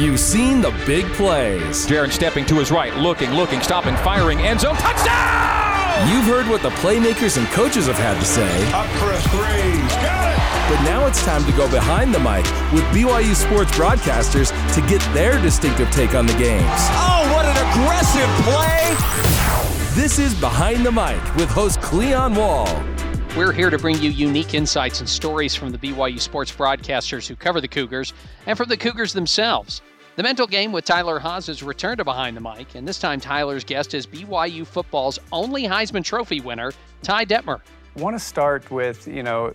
You've seen the big plays. Jaron stepping to his right, looking, looking, stopping, firing, end zone, touchdown! You've heard what the playmakers and coaches have had to say. Up for a three. Got it! But now it's time to go behind the mic with BYU sports broadcasters to get their distinctive take on the games. Oh, what an aggressive play! This is Behind the Mic with host Cleon Wall. We're here to bring you unique insights and stories from the BYU sports broadcasters who cover the Cougars and from the Cougars themselves. The mental game with Tyler Haws has returned to Behind the Mic, and this time Tyler's guest is BYU football's only Heisman Trophy winner, Ty Detmer. I want to start with, you know,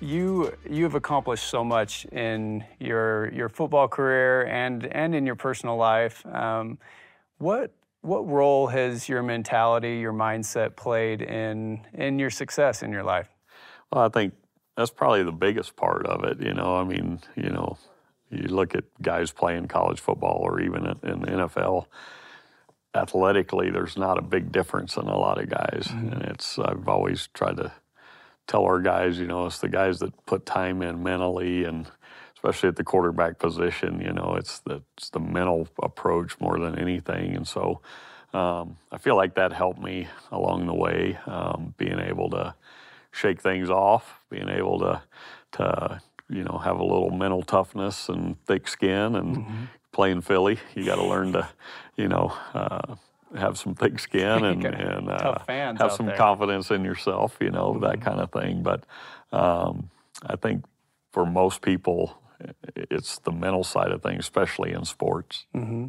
you you have accomplished so much in your your football career and and in your personal life. Um, what what role has your mentality, your mindset played in in your success in your life? Well, I think that's probably the biggest part of it. You know, I mean, you know, you look at guys playing college football or even in the NFL. Athletically, there's not a big difference in a lot of guys, mm-hmm. and it's I've always tried to tell our guys, you know, it's the guys that put time in mentally and especially at the quarterback position. You know, it's the, it's the mental approach more than anything. And so um, I feel like that helped me along the way, um, being able to shake things off, being able to, to you know, have a little mental toughness and thick skin and mm-hmm. playing Philly. You got to learn to, you know, uh, have some thick skin and, and uh, have some there. confidence in yourself, you know, mm-hmm. that kind of thing. But um, I think for most people, it's the mental side of things, especially in sports. Mm-hmm.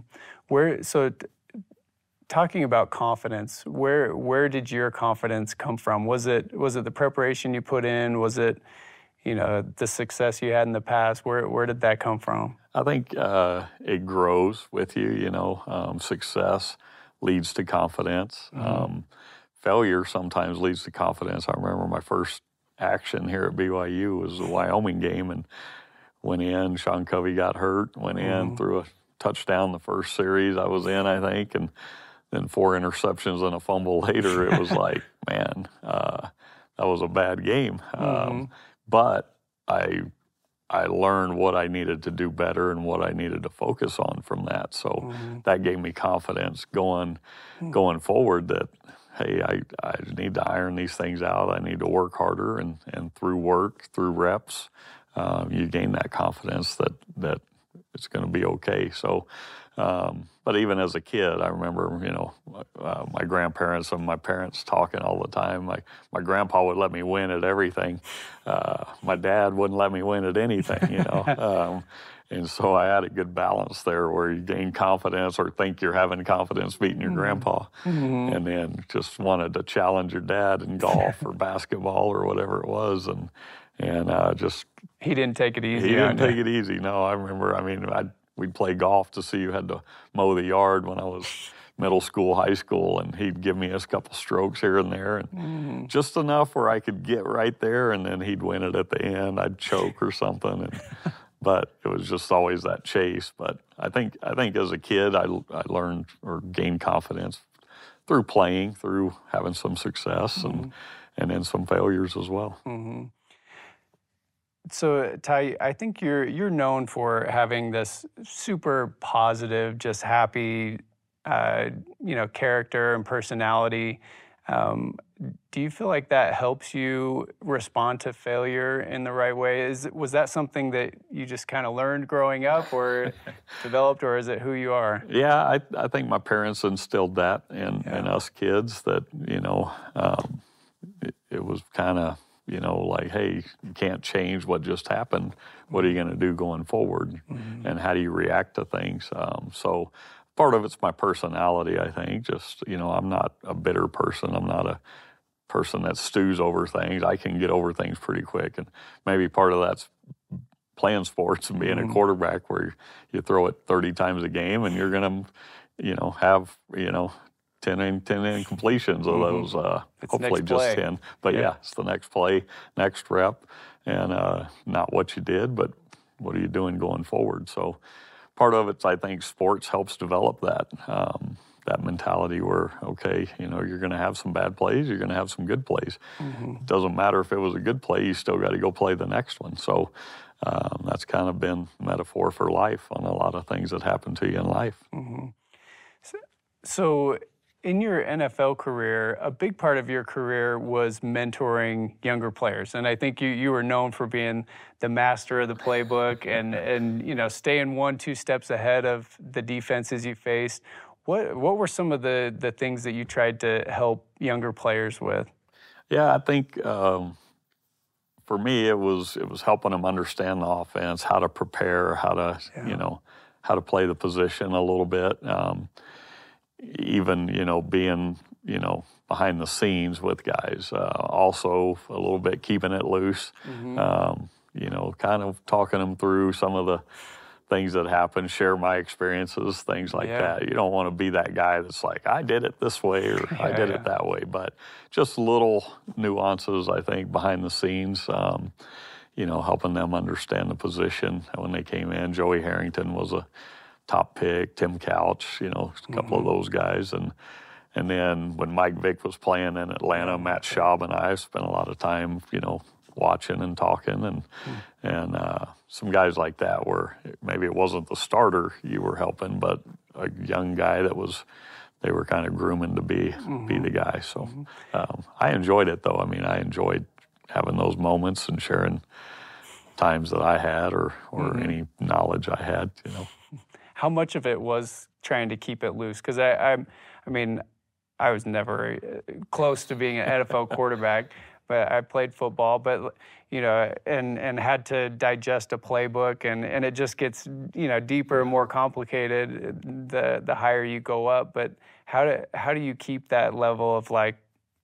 Where so. T- talking about confidence, where where did your confidence come from? Was it was it the preparation you put in? Was it you know the success you had in the past? Where where did that come from? I think uh, it grows with you. You know, um, success leads to confidence. Mm-hmm. Um, failure sometimes leads to confidence. I remember my first action here at BYU was the Wyoming game, and went in. Sean Covey got hurt, went in, mm-hmm. threw a touchdown the first series I was in, I think, and then four interceptions and a fumble later. It was like, man, uh, that was a bad game. Um, mm-hmm. But I I learned what I needed to do better and what I needed to focus on from that. So mm-hmm. that gave me confidence going mm-hmm. going forward that hey, I, I need to iron these things out. I need to work harder and, and through work, through reps, um, you gain that confidence that that it's going to be okay. So, um, but even as a kid, I remember you know uh, my grandparents and my parents talking all the time. Like my grandpa would let me win at everything. Uh, my dad wouldn't let me win at anything. You know. um, and so I had a good balance there where you gain confidence or think you're having confidence beating your mm-hmm. grandpa. Mm-hmm. And then just wanted to challenge your dad in golf or basketball or whatever it was. And and uh, just he didn't take it easy. He didn't take it easy. No, I remember. I mean, I'd, we'd play golf to see you had to mow the yard when I was middle school, high school, and he'd give me a couple strokes here and there, and mm. just enough where I could get right there, and then he'd win it at the end. I'd choke or something, and but it was just always that chase. But I think I think as a kid, I, I learned or gained confidence through playing, through having some success, mm-hmm. and and then some failures as well. Mm-hmm. So Ty, I think you're you're known for having this super positive, just happy, uh, you know, character and personality. Um, do you feel like that helps you respond to failure in the right way? Is was that something that you just kind of learned growing up, or developed, or is it who you are? Yeah, I, I think my parents instilled that in, yeah. in us kids. That you know, um, it, it was kind of you know, like, hey, you can't change what just happened. What are you going to do going forward? Mm-hmm. And how do you react to things? Um, so part of it's my personality, I think. Just, you know, I'm not a bitter person. I'm not a person that stews over things. I can get over things pretty quick. And maybe part of that's playing sports and being mm-hmm. a quarterback where you throw it 30 times a game and you're going to, you know, have, you know, 10 in, 10 incompletions of mm-hmm. those, uh, hopefully just 10. But yeah. yeah. it's the next play, next rep, and uh, not what you did, but what are you doing going forward? So part of it, I think sports helps develop that. Um, that mentality where okay you know you're going to have some bad plays you're going to have some good plays mm-hmm. it doesn't matter if it was a good play you still got to go play the next one so um, that's kind of been metaphor for life on a lot of things that happen to you in life. Mm-hmm. So, so, in your NFL career, a big part of your career was mentoring younger players, and I think you you were known for being the master of the playbook and and you know staying one two steps ahead of the defenses you faced. What what were some of the the things that you tried to help younger players with? Yeah, I think. Um, for me, it was it was helping them understand the offense, how to prepare, how to yeah. you know how to play the position a little bit. Um, even you know being you know behind the scenes with guys. Uh, also a little bit keeping it loose. Mm-hmm. Um, you know, kind of talking them through some of the things that happen, share my experiences, things like yeah. that. You don't want to be that guy that's like, I did it this way or yeah, I did yeah. it that way. But just little nuances, I think, behind the scenes, um, you know, helping them understand the position. When they came in, Joey Harrington was a top pick, Tim Couch, you know, a couple mm-hmm. of those guys. And and then when Mike Vick was playing in Atlanta, Matt Schaub and I spent a lot of time, you know, watching and talking and mm. and uh, some guys like that where maybe it wasn't the starter you were helping, but a young guy that was they were kind of grooming to be mm-hmm. be the guy. So mm-hmm. um, I enjoyed it though. I mean, I enjoyed having those moments and sharing times that I had or or mm-hmm. any knowledge I had. You know, how much of it was trying to keep it loose? Because I, I I mean. I was never uh, close to being an NFL quarterback, but I played football, but you know, and and had to digest a playbook, and and it just gets you know deeper and more complicated the the higher you go up. But how do how do you keep that level of like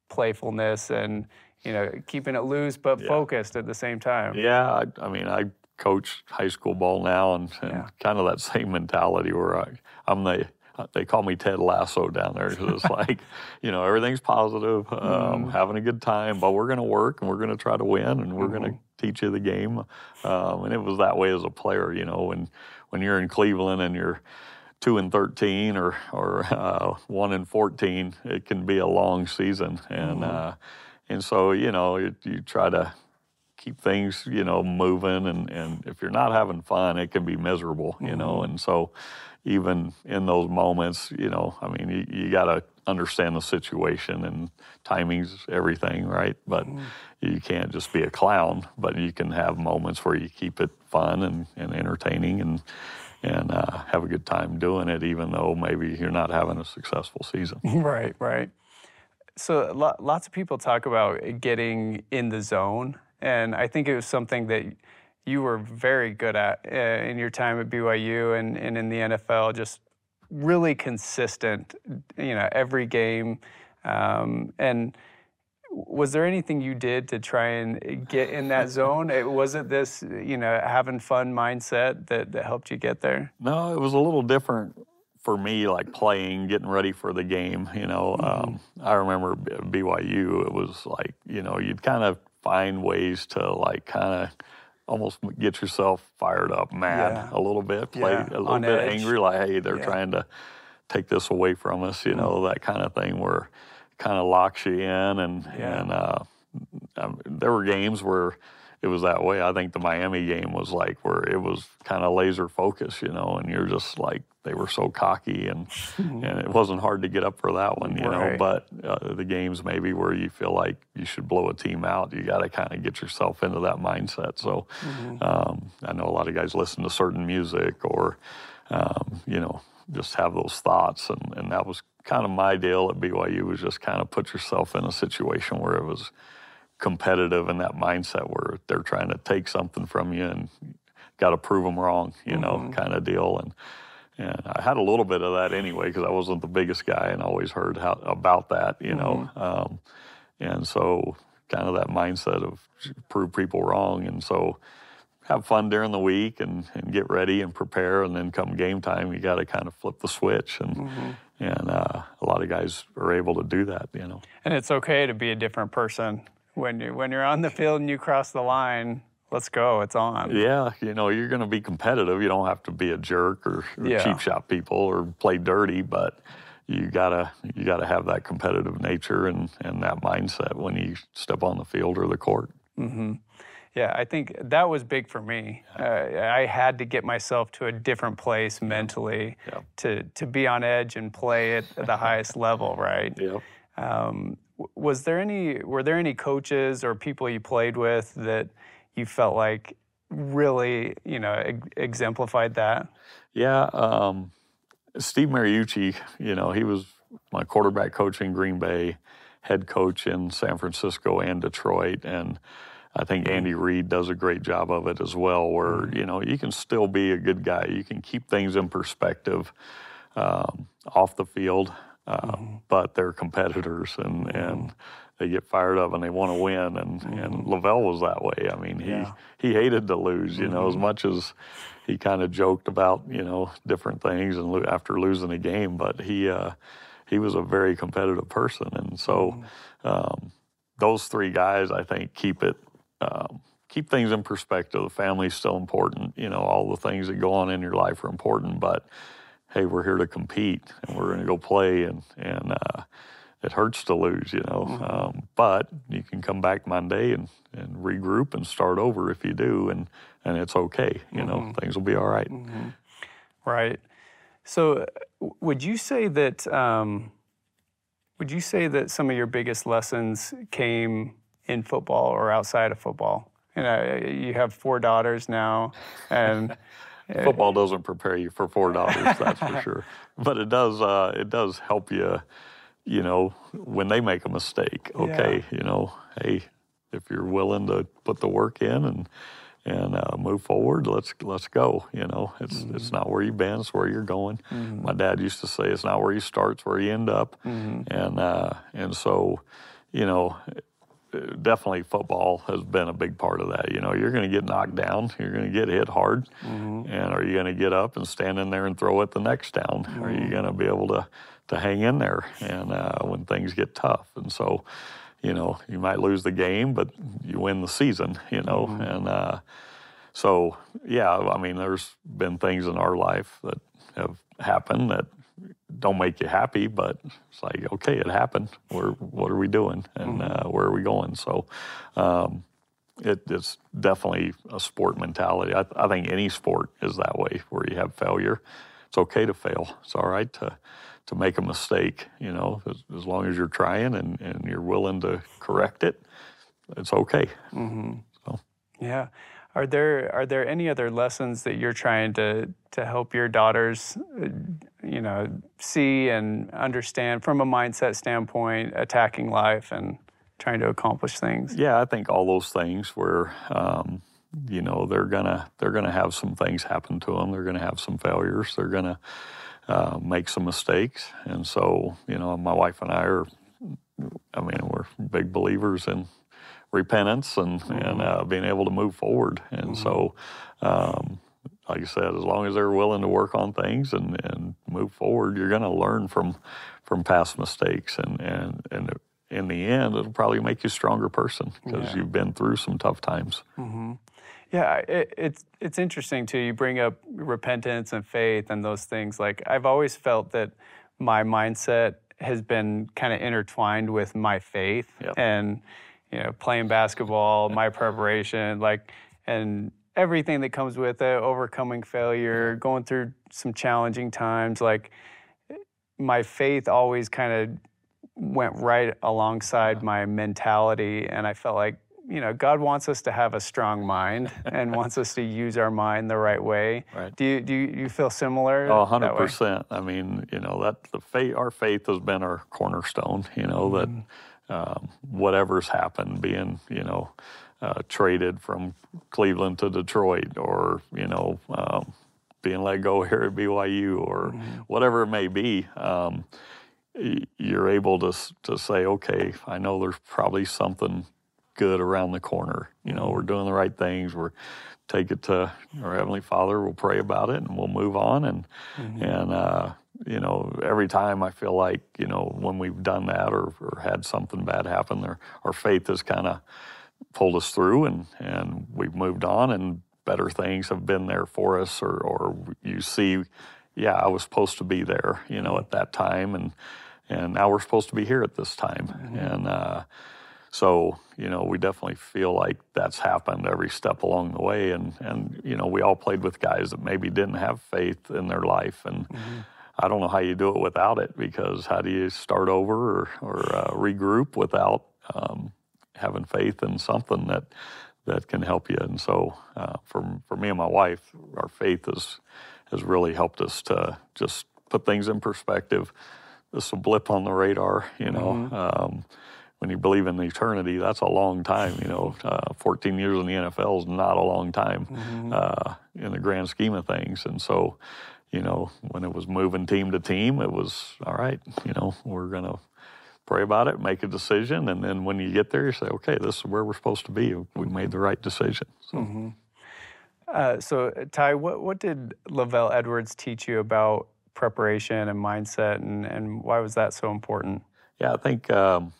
playfulness and you know keeping it loose but yeah. focused at the same time? Yeah, I, I mean I coach high school ball now, and, and yeah. kind of that same mentality where I, I'm the they call me Ted Lasso down there because it's like, you know, everything's positive, um, mm. having a good time, but we're going to work and we're going to try to win and we're mm-hmm. going to teach you the game. Um, and it was that way as a player, you know, when when you're in Cleveland and you're two and thirteen or or uh, one and fourteen, it can be a long season, and mm. uh, and so you know you, you try to keep things you know moving and and if you're not having fun it can be miserable you mm-hmm. know and so even in those moments, you know, I mean, you, you got to understand the situation and timing's everything, right? But mm. you can't just be a clown, but you can have moments where you keep it fun and, and entertaining and and uh, have a good time doing it, even though maybe you're not having a successful season. Right, right. So lots of people talk about getting in the zone, and I think it was something that you were very good at uh, in your time at BYU and, and in the NFL, just really consistent, you know, every game. Um, and was there anything you did to try and get in that zone? It, was it this, you know, having fun mindset that, that helped you get there? No, it was a little different for me, like playing, getting ready for the game. You know, mm-hmm. um, I remember BYU, it was like, you know, you'd kind of find ways to like kind of almost get yourself fired up, mad yeah. a little bit, play yeah. a little On bit edge. angry, like, hey, they're yeah. trying to take this away from us, you know, mm. that kind of thing where kind of locks you in. And, and uh, um, there were games where it was that way. I think the Miami game was like where it was kind of laser focus, you know, and you're just like they were so cocky and and it wasn't hard to get up for that one, you right. know. But uh, the games maybe where you feel like you should blow a team out, you got to kind of get yourself into that mindset. So mm-hmm. um, I know a lot of guys listen to certain music or um, you know just have those thoughts, and and that was kind of my deal at BYU was just kind of put yourself in a situation where it was competitive in that mindset where they're trying to take something from you and got to prove them wrong, you mm-hmm. know, kind of deal. And and I had a little bit of that anyway because I wasn't the biggest guy and always heard how, about that, you know. Mm-hmm. Um, and so kind of that mindset of prove people wrong. And so have fun during the week and, and get ready and prepare. And then come game time, you got to kind of flip the switch. And, mm-hmm. and uh, a lot of guys are able to do that, you know. And it's okay to be a different person when you when you're on the field and you cross the line, let's go, it's on. Yeah, you know, you're going to be competitive. You don't have to be a jerk or, or yeah. cheap shot people or play dirty, but you gotta you gotta have that competitive nature and and that mindset when you step on the field or the court. Mm-hmm. Yeah, I think that was big for me. Uh, I had to get myself to a different place mentally Yeah. to to be on edge and play at the highest level, right? Yep. Um, was there any were there any coaches or people you played with that you felt like really you know ex- exemplified that? Yeah, um, Steve Mariucci, you know, he was my quarterback coach in Green Bay, head coach in San Francisco and Detroit, and I think Andy Reid does a great job of it as well. Where you know you can still be a good guy, you can keep things in perspective um, off the field, uh, but they're competitors and and they get fired up and they want to win. And and LaVell was that way. I mean, he Yeah. he hated to lose. You know, as much as he kind of joked about you know different things and lo- after losing a game, but he uh, he was a very competitive person, and so um, those three guys I think keep it. Um, keep things in perspective. The family's still important. You know, all the things that go on in your life are important, but hey, we're here to compete and we're going to go play, and and uh, it hurts to lose, you know. Um, but you can come back Monday and, and regroup and start over if you do, and and it's okay. You know, things will be all right. Right. So, uh, would you say that? Um, would you say that some of your biggest lessons came in football or outside of football? You know, you have four daughters now, and Football doesn't prepare you for four dollars, that's for sure. But it does. Uh, it does help you. You know, when they make a mistake, okay. You know, hey, if you're willing to put the work in and and uh, move forward, let's let's go. You know, it's it's not where you've been, it's where you're going. My dad used to say, it's not where you start, it's where you end up. And uh, and so, you know, definitely football has been a big part of that. You know, you're going to get knocked down, you're going to get hit hard, and are you going to get up and stand in there and throw it the next down? Are you going to be able to to hang in there and uh, when things get tough? And so, you know, you might lose the game, but you win the season. You know, and uh, so yeah, I mean, there's been things in our life that have happened that don't make you happy, but it's like, okay, it happened. We're, what are we doing and uh, where are we going? So um, it, it's definitely a sport mentality. I, I think any sport is that way where you have failure. It's okay to fail. It's all right to, to make a mistake, you know, as, as long as you're trying and, and you're willing to correct it, it's okay. So. yeah. Are there are there any other lessons that you're trying to to help your daughters, uh, you know, see and understand from a mindset standpoint, attacking life and trying to accomplish things? Yeah, I think all those things where um, you know they're gonna they're gonna have some things happen to them. They're gonna have some failures. They're gonna uh, make some mistakes, and so you know my wife and I are. I mean, we're big believers in repentance and and uh, being able to move forward. And so, um, like I said, as long as they're willing to work on things and, and move forward, you're going to learn from from past mistakes. And and and in the end, it'll probably make you a stronger person because you've been through some tough times. Yeah, it, it's it's interesting too. You bring up repentance and faith and those things. Like I've always felt that my mindset has been kind of intertwined with my faith Yep. and you know playing basketball, my preparation, like and everything that comes with it, overcoming failure, going through some challenging times. Like my faith always kind of went right alongside my mentality and i felt like you know god wants us to have a strong mind and wants us to use our mind the right way Right. do you do you, you feel similar Oh, 100%. I mean, you know, that the faith, our faith has been our cornerstone, you know, that mm. Um, whatever's happened, being, you know, uh, traded from Cleveland to Detroit or, you know, um, being let go here at BYU or whatever it may be, um, you're able to, to say, okay, I know there's probably something good around the corner. You know, we're doing the right things. We're take it to our heavenly Father. We'll pray about it, and we'll move on. And and uh, you know, every time I feel like you know when we've done that or, or had something bad happen, our our faith has kind of pulled us through, and and we've moved on, and better things have been there for us. Or or you see, yeah, I was supposed to be there, you know, at that time, and and now we're supposed to be here at this time, and. Uh, so, you know, we definitely feel like that's happened every step along the way. And, and you know, we all played with guys that maybe didn't have faith in their life. And mm-hmm. I don't know how you do it without it because how do you start over or, or uh, regroup without um, having faith in something that that can help you? And so, uh, for, for me and my wife, our faith has, has really helped us to just put things in perspective. This is a blip on the radar, you know. Mm-hmm. Um, when you believe in eternity, that's a long time. You know, uh, 14 years in the NFL is not a long time mm-hmm. uh, in the grand scheme of things. And so, you know, when it was moving team to team, it was all right. You know, we're gonna pray about it, make a decision, and then when you get there, you say, okay, this is where we're supposed to be. We made the right decision. So. Mm-hmm. Uh, so, Ty, what, what did LaVell Edwards teach you about preparation and mindset, and, and why was that so important? Yeah, I think um,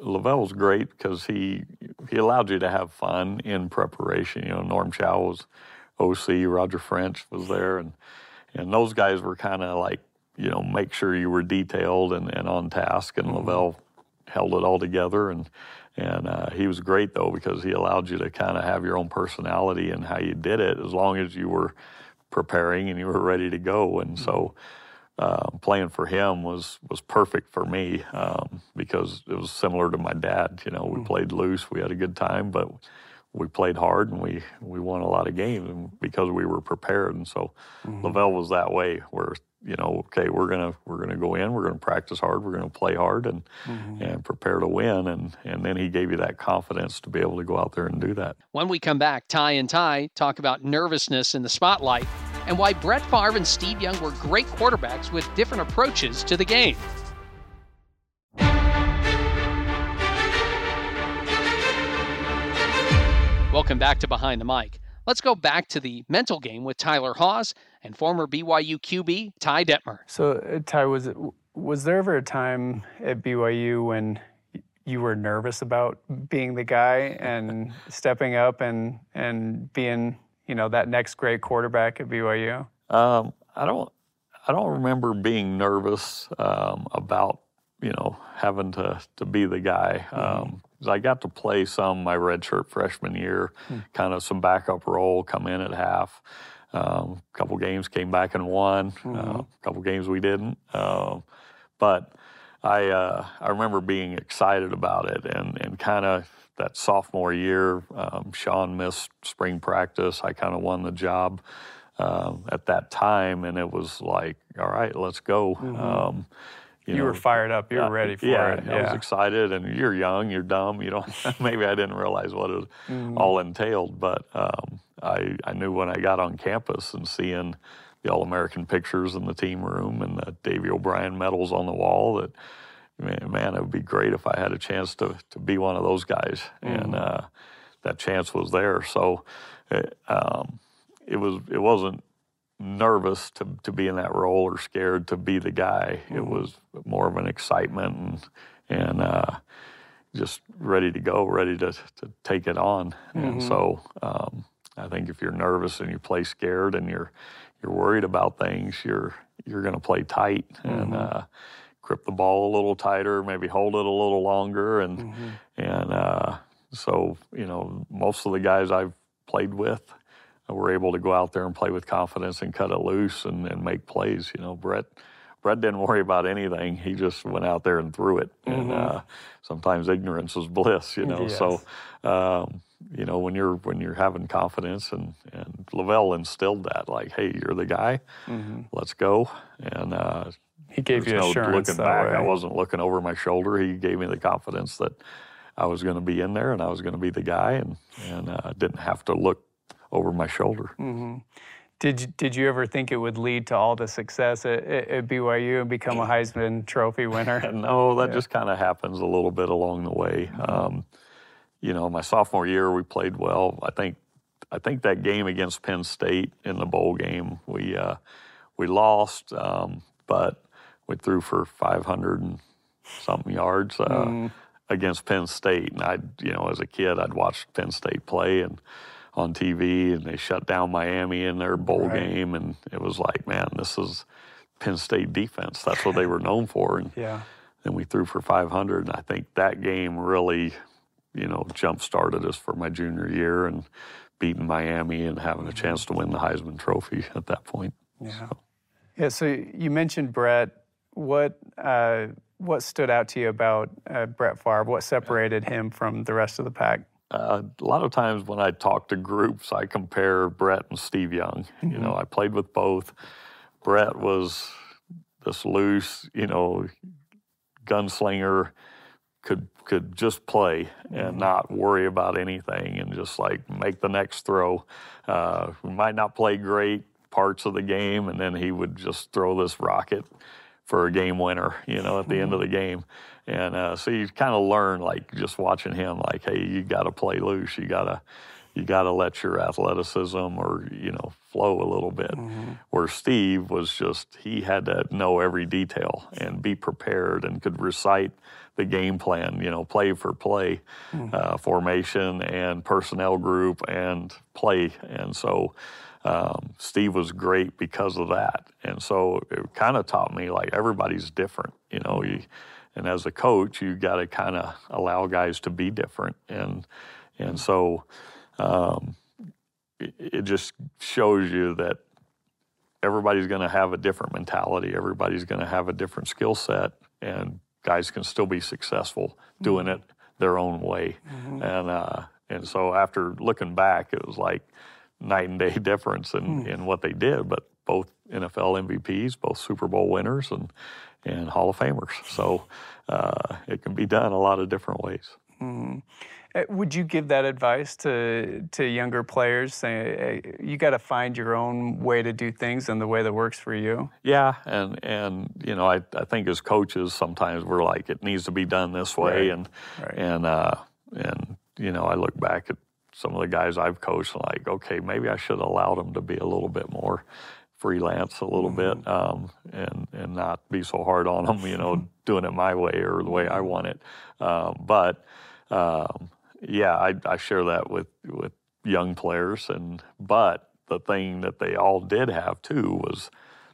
was great because he he allowed you to have fun in preparation. You know, Norm Chow was OC, Roger French was there, and and those guys were kind of like you know make sure you were detailed and, and on task. And mm-hmm. LaVell held it all together, and and uh, he was great though because he allowed you to kind of have your own personality and how you did it as long as you were preparing and you were ready to go. And so uh, playing for him was was perfect for me um, because it was similar to my dad. You know, we mm. played loose, we had a good time, but we played hard and we we won a lot of games because we were prepared. And so mm-hmm. LaVell was that way, where you know, okay, we're gonna we're gonna go in, we're gonna practice hard, we're gonna play hard, and mm-hmm. and prepare to win. And and then he gave you that confidence to be able to go out there and do that. When we come back, Ty and Ty talk about nervousness in the spotlight and why Brett Favre and Steve Young were great quarterbacks with different approaches to the game. Welcome back to Behind the Mic. Let's go back to the mental game with Tyler Haws and former BYU QB Ty Detmer. So, uh, Ty, was it was there ever a time at BYU when you were nervous about being the guy and stepping up and and being you know, that next great quarterback at BYU? Um, I don't. I don't remember being nervous um, about you know having to to be the guy. Mm-hmm. Um, I got to play some my redshirt freshman year, mm-hmm. kind of some backup role, come in at half. A um, couple games came back and won. A mm-hmm. uh, couple games we didn't. Uh, but I uh, I remember being excited about it and and kind of that sophomore year, um, Sean missed spring practice. I kind of won the job um, at that time, and it was like, all right, let's go. Mm-hmm. You, you know, were fired up. You were ready for yeah, it. Yeah, I was excited. And you're young, you're dumb. You don't. maybe I didn't realize what it mm-hmm. all entailed, but um, I I knew when I got on campus and seeing the All American pictures in the team room and the Davy O'Brien medals on the wall that man, it would be great if I had a chance to, to be one of those guys. Mm-hmm. And uh, that chance was there. So it, um, it was it wasn't nervous to, to be in that role or scared to be the guy. Mm-hmm. It was more of an excitement and and uh, just ready to go, ready to, to take it on. Mm-hmm. And so um, I think if you're nervous and you play scared and you're you're worried about things, you're you're going to play tight and. Mm-hmm. Uh, grip the ball a little tighter, maybe hold it a little longer, and mm-hmm. and uh, so you know most of the guys I've played with were able to go out there and play with confidence and cut it loose and, and make plays. You know, Brett. Brett didn't worry about anything. He just went out there and threw it. Mm-hmm. And uh, sometimes ignorance is bliss, you know. Yes. So, um, you know, when you're when you're having confidence, and and LaVell instilled that, like, hey, you're the guy. Mm-hmm. Let's go. And uh, he gave you no assurance. Looking back, way. I wasn't looking over my shoulder. He gave me the confidence that I was going to be in there and I was going to be the guy, and and uh, didn't have to look over my shoulder. Mm-hmm. Did you, did you ever think it would lead to all the success at, at BYU and become a Heisman Trophy winner? no, that yeah. just kind of happens a little bit along the way. Mm-hmm. Um, you know, my sophomore year we played well. I think I think that game against Penn State in the bowl game we uh, we lost, um, but we threw for 500 and something yards uh, mm. against Penn State. And I, you know, as a kid, I'd watched Penn State play and on TV, and they shut down Miami in their bowl right. game, and it was like, man, this is Penn State defense. That's what they were known for. And yeah. then we threw for 500, and I think that game really you know, jump started us for my junior year and beating Miami and having a chance to win the Heisman Trophy at that point. Yeah. So. Yeah. So you mentioned Brett. What uh, what stood out to you about uh, Brett Favre? What separated him from the rest of the pack? Uh, a lot of times when I talk to groups, I compare Brett and Steve Young. Mm-hmm. You know, I played with both. Brett was this loose, you know, gunslinger, could could just play and mm-hmm. not worry about anything and just like make the next throw. Uh, we might not play great parts of the game, and then he would just throw this rocket for a game winner, you know, at the end of the game. And uh, so you kind of learn, like just watching him, like, hey, you got to play loose. You got to you got to let your athleticism or you know flow a little bit. Mm-hmm. Where Steve was just he had to know every detail and be prepared and could recite the game plan, you know, play for play, mm-hmm. uh, formation and personnel group and play. And so um, Steve was great because of that. And so it kind of taught me like everybody's different, you know. You, and as a coach, you got to kind of allow guys to be different. And and so um, it, it just shows you that everybody's going to have a different mentality. Everybody's going to have a different skill set, and guys can still be successful doing it their own way. Mm-hmm. And uh, and so after looking back, it was like night and day difference in, mm. in what they did. But both NFL MVPs, both Super Bowl winners, and and Hall of Famers. So uh, it can be done a lot of different ways. Mm. Would you give that advice to to younger players? Saying hey, you got to find your own way to do things and the way that works for you. Yeah, and and you know I, I think as coaches sometimes we're like it needs to be done this way, right. and right. and uh, and you know I look back at some of the guys I've coached like okay maybe I should have allowed them to be a little bit more freelance a little mm-hmm. bit um, and and not be so hard on them. You know, doing it my way or the way I want it, um, but. Um, yeah, I, I share that with with young players, and but the thing that they all did have too was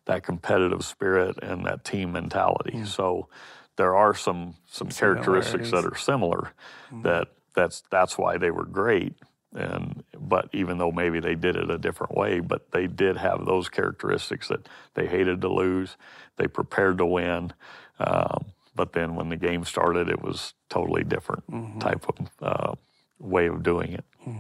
that competitive spirit and that team mentality. Mm. So there are some some characteristics that are similar. Mm. That that's that's why they were great. And but even though maybe they did it a different way, but they did have those characteristics that they hated to lose, they prepared to win. Um, but then when the game started, it was totally different mm-hmm. type of uh, way of doing it. Hmm.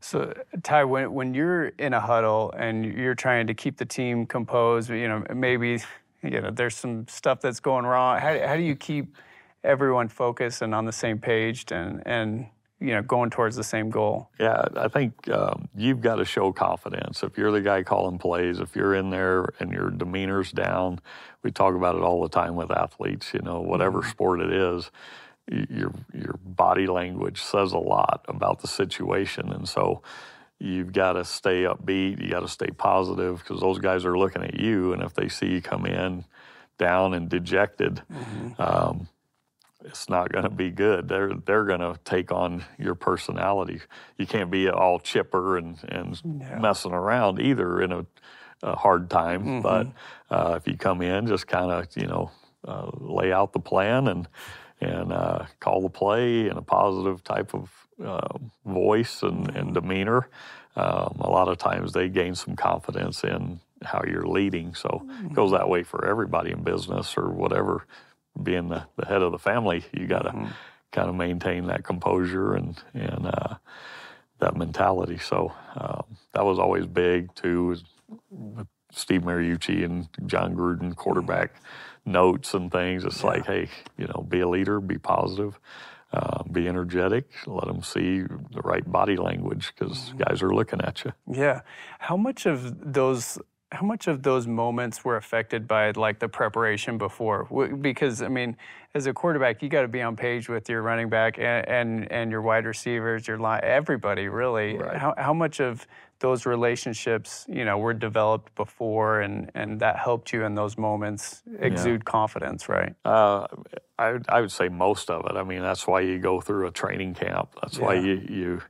So, Ty, when, when you're in a huddle and you're trying to keep the team composed, you know, maybe you know there's some stuff that's going wrong. How, how do you keep everyone focused and on the same page and and you know going towards the same goal? Yeah, I think um, you've got to show confidence. If you're the guy calling plays, if you're in there and your demeanor's down, we talk about it all the time with athletes. You know, whatever mm-hmm. sport it is your your body language says a lot about the situation, and so you've got to stay upbeat. You got to stay positive because those guys are looking at you, and if they see you come in down and dejected, mm-hmm. um, it's not going to be good. They're they're going to take on your personality. You can't be all chipper and and yeah. messing around either in a, a hard time. Mm-hmm. But uh, if you come in, just kind of you know uh, lay out the plan and and uh, call the play in a positive type of uh, voice and, and demeanor. Um, a lot of times they gain some confidence in how you're leading. So it goes that way for everybody in business or whatever. Being the, the head of the family, you got to mm-hmm. kind of maintain that composure and and uh, that mentality. So um, that was always big too. With Steve Mariucci and Jon Gruden, quarterback notes and things. It's yeah. like, hey, you know, be a leader, be positive, uh, be energetic, let them see the right body language because mm-hmm. guys are looking at you. Yeah. How much of those how much of those moments were affected by like the preparation before because i mean as a quarterback you got to be on page with your running back and and, and your wide receivers your line everybody really right. how, how much of those relationships, you know, were developed before, and and that helped you in those moments exude yeah. confidence, right? Uh, I I would say most of it. I mean, that's why you go through a training camp. That's yeah. why you you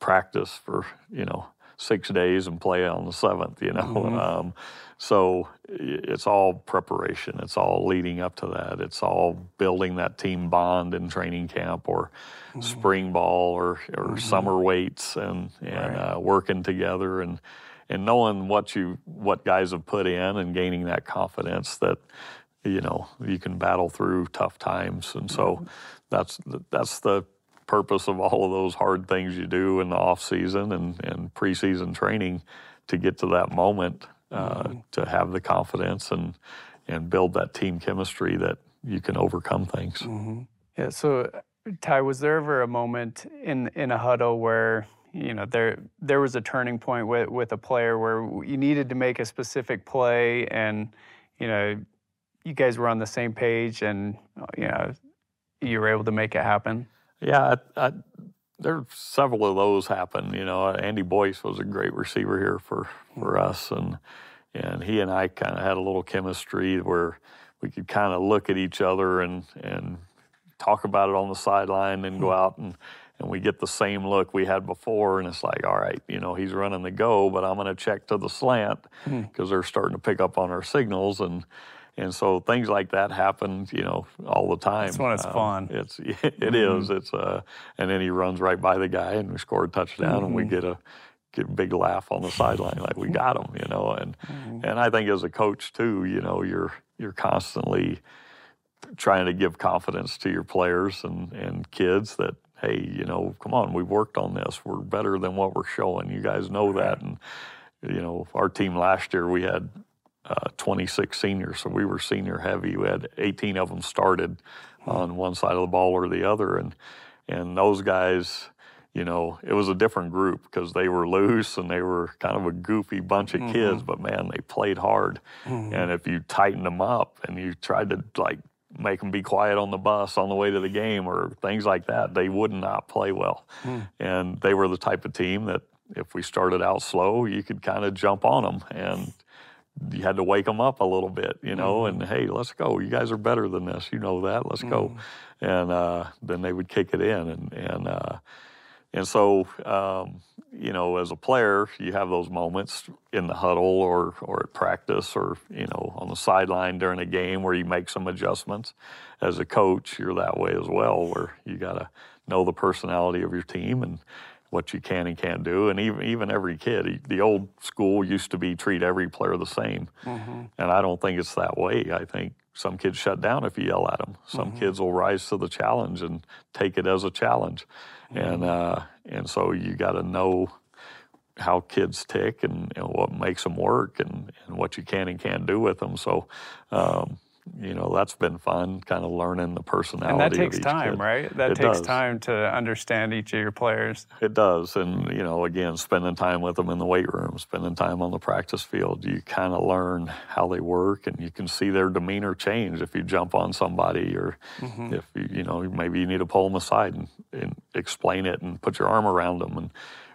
practice for you know six days and play on the seventh. You know, mm-hmm. um, so it's all preparation. It's all leading up to that. It's all building that team bond in training camp or mm-hmm. spring ball or, or mm-hmm. summer weights and and right. uh, working together and and knowing what you what guys have put in and gaining that confidence that you know you can battle through tough times. And so mm-hmm. that's that's the purpose of all of those hard things you do in the off season and, and preseason training to get to that moment uh, mm-hmm. to have the confidence and and build that team chemistry that you can overcome things. Mm-hmm. Yeah. So, Ty, was there ever a moment in in a huddle where you know there there was a turning point with with a player where you needed to make a specific play and you know you guys were on the same page and you know you were able to make it happen? Yeah, I, I, there several of those happen. You know, Andy Boyce was a great receiver here for for us, and and he and I kind of had a little chemistry where we could kind of look at each other and and talk about it on the sideline, and go mm-hmm. out and and we get the same look we had before, and it's like, all right, you know, he's running the go, but I'm going to check to the slant because mm-hmm. they're starting to pick up on our signals and and so things like that happen, you know, all the time. That's when it's um, fun. It's it mm-hmm. is. It's uh, and then he runs right by the guy, and we score a touchdown, mm-hmm. and we mm-hmm. get a get a big laugh on the sideline, like we got him, you know. And mm-hmm. and I think as a coach too, you know, you're you're constantly trying to give confidence to your players and and kids that hey, you know, come on, we've worked on this. We're better than what we're showing. You guys know that, and you know, our team last year we had uh, 26 seniors, so we were senior heavy. We had 18 of them started on one side of the ball or the other, and and those guys, you know, it was a different group because they were loose and they were kind of a goofy bunch of mm-hmm. kids, but man, they played hard. Mm-hmm. And if you tightened them up and you tried to like make them be quiet on the bus on the way to the game or things like that, they would not play well. Mm. And they were the type of team that if we started out slow, you could kind of jump on them and you had to wake them up a little bit, you know, mm-hmm. and hey, let's go. You guys are better than this. You know that. Let's mm-hmm. go. And uh, then they would kick it in, and and uh, and so um, you know, as a player, you have those moments in the huddle or or at practice or you know on the sideline during a game where you make some adjustments. As a coach, you're that way as well, where you got to know the personality of your team and what you can and can't do. And even even every kid, the old school used to be treat every player the same, mm-hmm. and I don't think it's that way. I think some kids shut down if you yell at them. Some mm-hmm. kids will rise to the challenge and take it as a challenge, mm-hmm. and uh, and so you got to know how kids tick and, and, what makes them work and, and what you can and can't do with them. So, um, you know that's been fun kind of learning the personality and that takes time kid. right that it takes does. time to understand each of your players it does and you know again spending time with them in the weight room spending time on the practice field you kind of learn how they work and you can see their demeanor change if you jump on somebody or mm-hmm. if you, you know maybe you need to pull them aside and, and explain it and put your arm around them and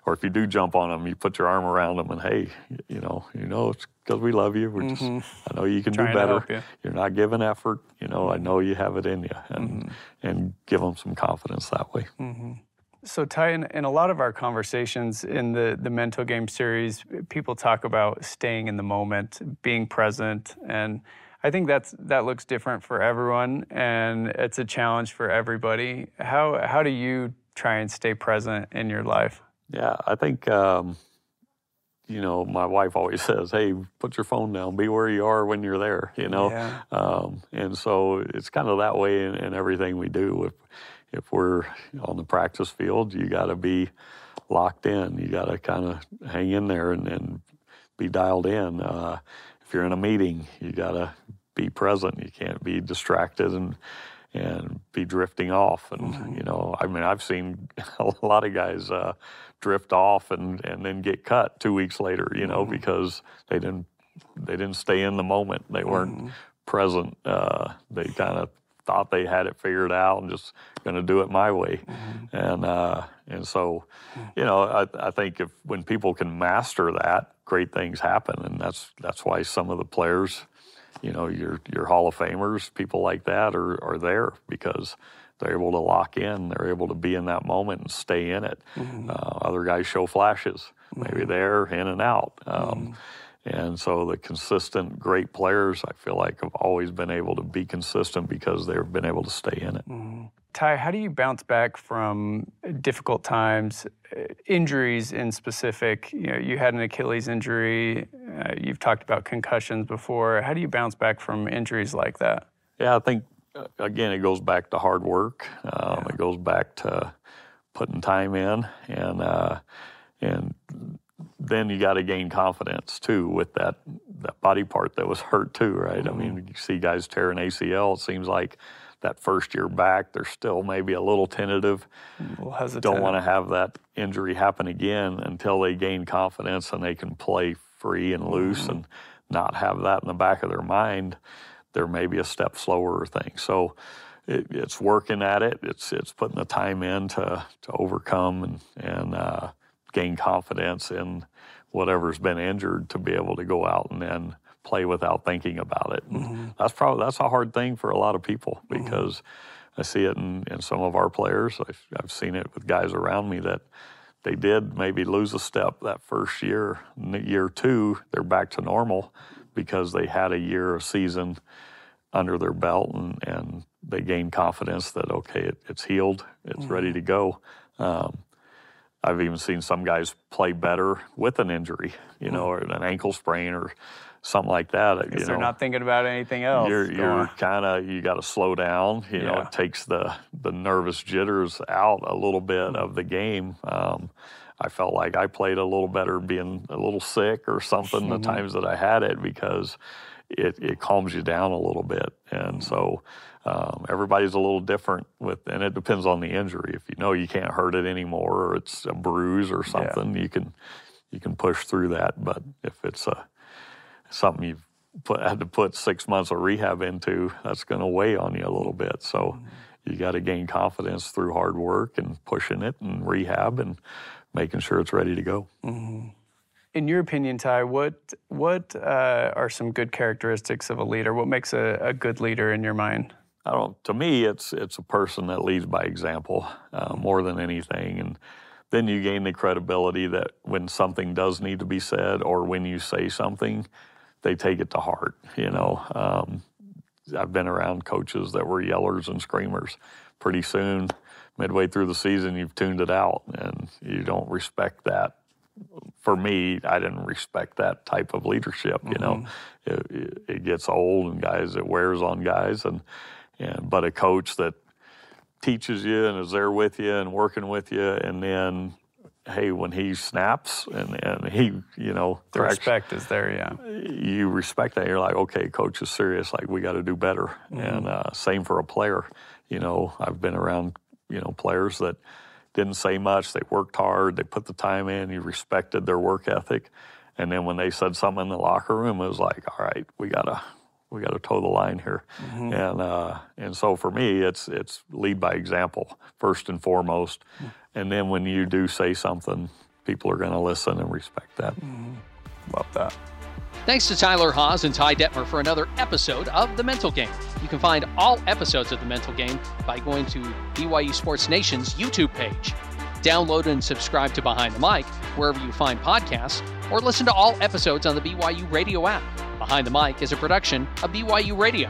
or if you do jump on them, you put your arm around them and hey, you know, you know, it's because we love you. We're mm-hmm. just, I know you can Trying do better. You. You're not giving effort. You know, I know you have it in you, and mm-hmm. and give them some confidence that way. Mm-hmm. So, Ty, in, in, a lot of our conversations in the, the mental game series, people talk about staying in the moment, being present, and I think that's that looks different for everyone, and it's a challenge for everybody. How how do you try and stay present in your life? Yeah, I think, um, you know, my wife always says, hey, put your phone down, be where you are when you're there, you know? Yeah. Um, and so it's kind of that way in, in, everything we do. If, if we're on the practice field, you got to be locked in. You got to kind of hang in there and, and be dialed in. Uh, if you're in a meeting, you got to be present. You can't be distracted and and be drifting off. And mm-hmm. you know, I mean, I've seen a lot of guys uh, drift off and and then get cut two weeks later. You know, mm-hmm. because they didn't they didn't stay in the moment. They weren't mm-hmm. present. Uh, they kind of thought they had it figured out and just going to do it my way. Mm-hmm. And uh, and so, you know, I, I think if when people can master that, great things happen. And that's that's why some of the players, you know, your your Hall of Famers, people like that are are there because they're able to lock in. They're able to be in that moment and stay in it. Mm-hmm. Uh, other guys show flashes, maybe mm-hmm. they're in and out. Um, mm-hmm. And so the consistent great players, I feel like, have always been able to be consistent because they've been able to stay in it. Ty, how do you bounce back from difficult times, uh, injuries in specific? You know, you had an Achilles injury. Uh, you've talked about concussions before. How do you bounce back from injuries like that? Yeah, I think uh, again it goes back to hard work. Um, yeah. It goes back to putting time in, and uh, and then you got to gain confidence too with that that body part that was hurt too, right? Mm-hmm. I mean, you see guys tearing ACL. It seems like that first year back, they're still maybe a little tentative. A little Don't want to have that injury happen again until they gain confidence and they can play free and loose mm-hmm. and not have that in the back of their mind. There may be a step slower thing. So it, it's working at it. It's it's putting the time in to to overcome and and uh, gain confidence in whatever's been injured to be able to go out and then play without thinking about it. Mm-hmm. That's probably that's a hard thing for a lot of people mm-hmm. because mm-hmm. I see it in, in some of our players. I've, I've seen it with guys around me that they did maybe lose a step that first year. Year two, they're back to normal because they had a year of season under their belt and, and they gained confidence that okay, it, it's healed, it's mm-hmm. ready to go. Um, I've even seen some guys play better with an injury, you know, mm. or an ankle sprain or something like that. Because they're know, not thinking about anything else. You're, you're kind of you got to slow down. You yeah. know, it takes the the nervous jitters out a little bit of the game. Um, I felt like I played a little better being a little sick or something mm-hmm. the times that I had it because it, it calms you down a little bit. And so um, everybody's a little different with, and it depends on the injury. If you know you can't hurt it anymore, or it's a bruise or something, yeah. you can you can push through that. But if it's a something you've put, had to put six months of rehab into, that's going to weigh on you a little bit. So mm-hmm. you got to gain confidence through hard work and pushing it and rehab and making sure it's ready to go. Mm-hmm. In your opinion, Ty, what what uh, are some good characteristics of a leader? What makes a, a, good leader in your mind? I don't. To me, it's it's a person that leads by example uh, more than anything, and then you gain the credibility that when something does need to be said or when you say something, they take it to heart. You know, um, I've been around coaches that were yellers and screamers. Pretty soon, midway through the season, you've tuned it out, and you don't respect that. For me, I didn't respect that type of leadership. You mm-hmm. know, it, it, gets old, and guys, it wears on guys, and and but a coach that teaches you and is there with you and working with you, and then hey, when he snaps and, and he, you know, the respect is there, yeah. You respect that. You're like, okay, coach is serious. Like, we got to do better. Mm-hmm. And uh, same for a player. You know, I've been around, you know, players that didn't say much. They worked hard. They put the time in. You respected their work ethic. And then when they said something in the locker room, it was like, all right, we gotta we got to toe the line here. Mm-hmm. And uh, and so for me, it's it's lead by example first and foremost. Mm-hmm. And then when you do say something, people are going to listen and respect that. Mm-hmm. Love that. Thanks to Tyler Haws and Ty Detmer for another episode of The Mental Game. You can find all episodes of The Mental Game by going to BYU Sports Nation's YouTube page. Download and subscribe to Behind the Mic wherever you find podcasts, or listen to all episodes on the BYU Radio app. Behind the Mic is a production of BYU Radio.